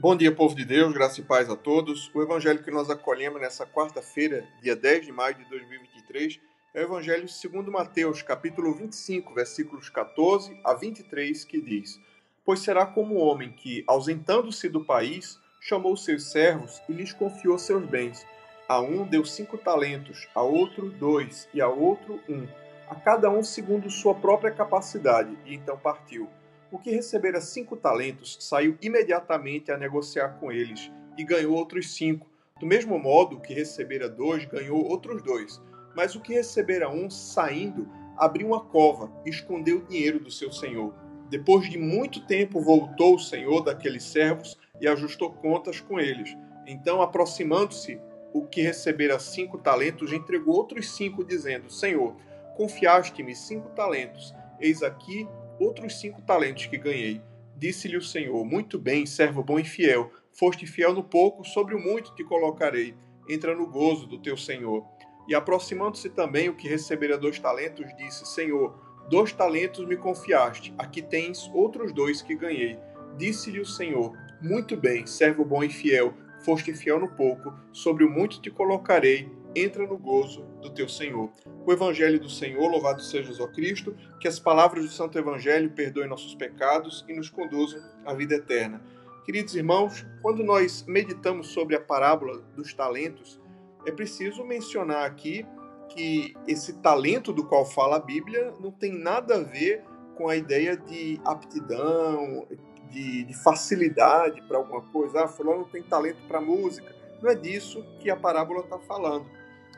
Bom dia, povo de Deus, graça e paz a todos. O evangelho que nós acolhemos nessa quarta-feira, dia 10 de maio de 2023, é o evangelho segundo Mateus, capítulo 25, versículos 14 a 23, que diz: Pois será como o homem que, ausentando-se do país, chamou seus servos e lhes confiou seus bens. A um deu cinco talentos, a outro dois e a outro um, a cada um segundo sua própria capacidade, e então partiu. O que recebera cinco talentos saiu imediatamente a negociar com eles e ganhou outros cinco. Do mesmo modo, o que recebera dois ganhou outros dois. Mas o que recebera um, saindo, abriu uma cova e escondeu o dinheiro do seu senhor. Depois de muito tempo, voltou o senhor daqueles servos e ajustou contas com eles. Então, aproximando-se, o que recebera cinco talentos entregou outros cinco, dizendo: Senhor, confiaste-me cinco talentos. Eis aqui outros cinco talentos que ganhei. Disse-lhe o Senhor: Muito bem, servo bom e fiel. Foste fiel no pouco, sobre o muito te colocarei. Entra no gozo do teu Senhor. E aproximando-se também o que recebera dois talentos, disse: Senhor, dois talentos me confiaste. Aqui tens outros dois que ganhei. Disse-lhe o Senhor: Muito bem, servo bom e fiel. Foste fiel no pouco, sobre o muito te colocarei entra no gozo do teu Senhor. O Evangelho do Senhor, louvado seja o Cristo, que as palavras do Santo Evangelho perdoem nossos pecados e nos conduzam à vida eterna. Queridos irmãos, quando nós meditamos sobre a parábola dos talentos, é preciso mencionar aqui que esse talento do qual fala a Bíblia não tem nada a ver com a ideia de aptidão, de, de facilidade para alguma coisa. Ah, fulano tem talento para música. Não é disso que a parábola está falando.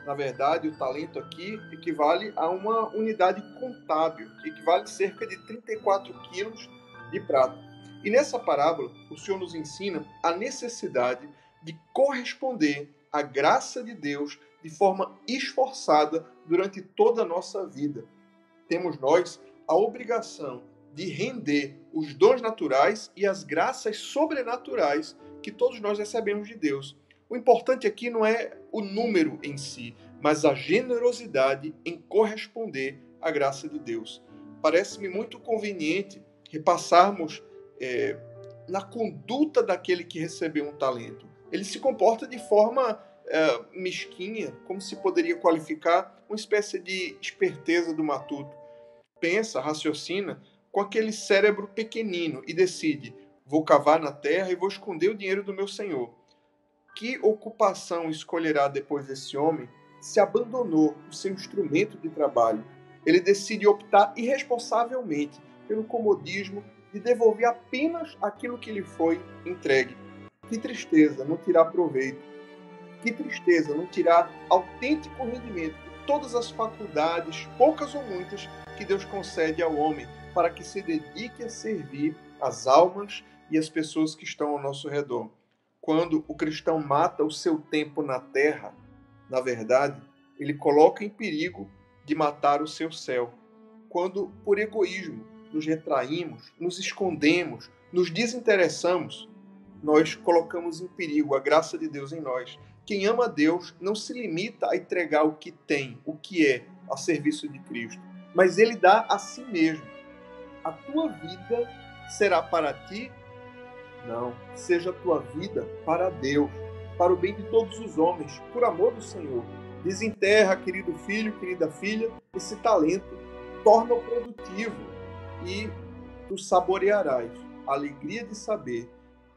Na verdade, o talento aqui equivale a uma unidade contábil, que equivale a cerca de 34 quilos de prata. E nessa parábola, o Senhor nos ensina a necessidade de corresponder à graça de Deus de forma esforçada durante toda a nossa vida. Temos nós a obrigação de render os dons naturais e as graças sobrenaturais que todos nós recebemos de Deus. O importante aqui não é o número em si, mas a generosidade em corresponder à graça de Deus. Parece-me muito conveniente repassarmos é, na conduta daquele que recebeu um talento. Ele se comporta de forma é, mesquinha, como se poderia qualificar uma espécie de esperteza do matuto. Pensa, raciocina com aquele cérebro pequenino e decide: vou cavar na terra e vou esconder o dinheiro do meu senhor que ocupação escolherá depois desse homem se abandonou o seu instrumento de trabalho? Ele decide optar irresponsavelmente pelo comodismo de devolver apenas aquilo que lhe foi entregue. Que tristeza não tirar proveito. Que tristeza não tirar autêntico rendimento de todas as faculdades, poucas ou muitas, que Deus concede ao homem para que se dedique a servir as almas e as pessoas que estão ao nosso redor quando o cristão mata o seu tempo na terra, na verdade, ele coloca em perigo de matar o seu céu. Quando, por egoísmo, nos retraímos, nos escondemos, nos desinteressamos, nós colocamos em perigo a graça de Deus em nós. Quem ama Deus não se limita a entregar o que tem, o que é, a serviço de Cristo, mas ele dá a si mesmo. A tua vida será para ti não, seja a tua vida para Deus, para o bem de todos os homens, por amor do Senhor. Desenterra, querido filho, querida filha, esse talento, torna-o produtivo e tu saborearás a alegria de saber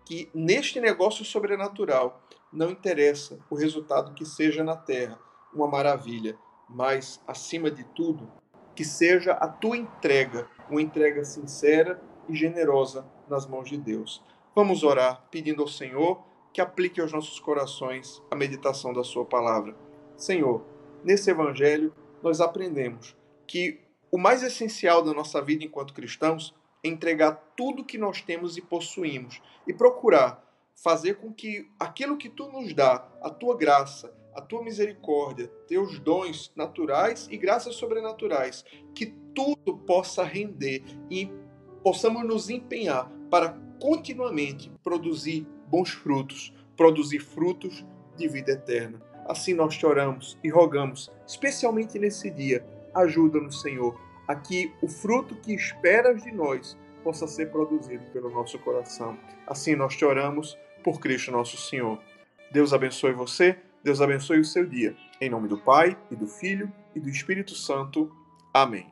que neste negócio sobrenatural não interessa o resultado que seja na terra, uma maravilha, mas acima de tudo, que seja a tua entrega, uma entrega sincera e generosa nas mãos de Deus. Vamos orar pedindo ao Senhor que aplique aos nossos corações a meditação da Sua palavra. Senhor, nesse Evangelho nós aprendemos que o mais essencial da nossa vida enquanto cristãos é entregar tudo que nós temos e possuímos e procurar fazer com que aquilo que tu nos dá, a tua graça, a tua misericórdia, teus dons naturais e graças sobrenaturais, que tudo possa render e possamos nos empenhar para continuamente produzir bons frutos, produzir frutos de vida eterna. Assim nós choramos e rogamos, especialmente nesse dia, ajuda-nos, Senhor, a que o fruto que esperas de nós possa ser produzido pelo nosso coração. Assim nós choramos por Cristo nosso Senhor. Deus abençoe você, Deus abençoe o seu dia. Em nome do Pai, e do Filho, e do Espírito Santo. Amém.